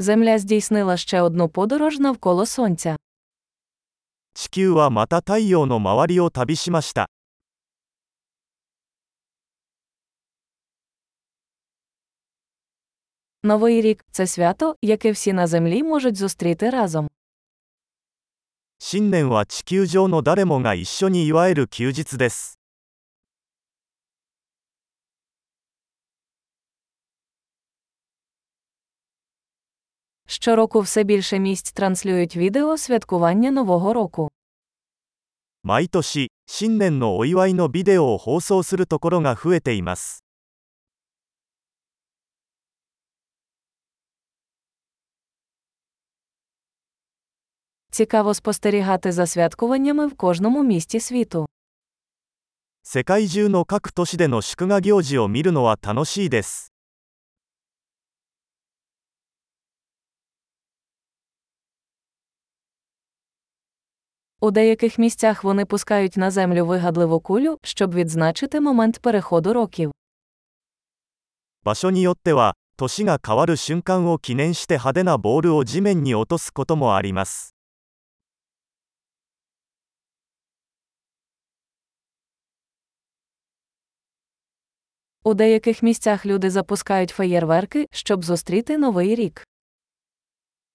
Земля здійснила ще одну подорож навколо Сонця. 地球はまた太陽の周りを旅しました Новий рік це свято, яке всі на землі можуть зустріти разом. 新年は地球上の誰もが一緒に祝える休日です Щороку все більше місць транслюють відео святкування Нового року. 毎年新年のお祝いのビデオを放送するところが増えています Цікаво спостерігати за святкуваннями в кожному місті світу. 世界中の各都市での祝賀行事を見るのは楽しいです У деяких місцях вони пускають на землю вигадливу кулю, щоб відзначити момент переходу років. 場所によっては年が変わる瞬間を記念して派手なボールを地面に落とすこともあります У деяких місцях люди запускають феєрверки, щоб зустріти новий рік.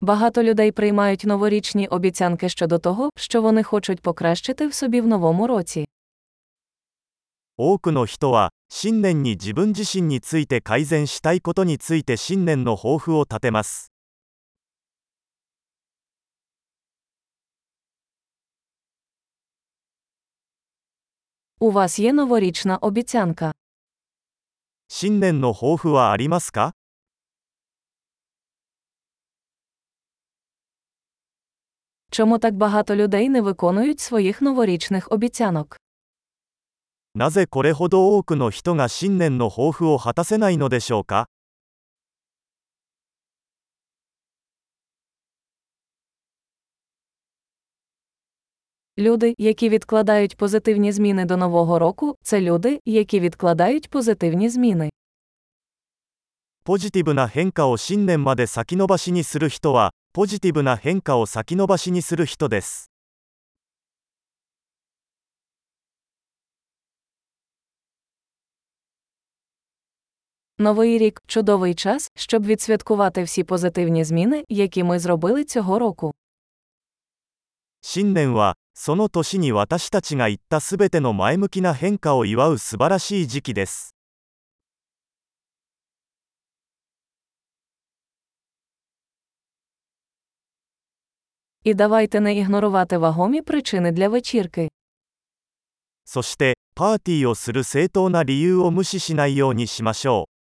Багато людей приймають новорічні обіцянки щодо того, що вони хочуть покращити в собі в новому році. 多くの人は新年に自分自身について改善したいことについて新年の抱負を立てます У вас є новорічна обіцянка. 新年の抱負はありますか Чому так багато людей не виконують своїх новорічних обіцянок? なぜこれほど多くの人が新年の抱負を果たせないのでしょうか Люди, які відкладають позитивні зміни до нового року, це люди, які відкладають позитивні зміни. ポジティブな変化を新年まで先延ばしにする人は ポジティブな変化を先延ばしにする人です Новий рік чудовий час, щоб відсвяткувати всі позитивні зміни, які ми зробили цього року. 新年はその年に私たちが言ったすべての前向きな変化を祝う素晴らしい時期です І давайте не ігнорувати вагомі причини для вечірки. そしてパーティーをする正当な理由を無視しないようにしましょう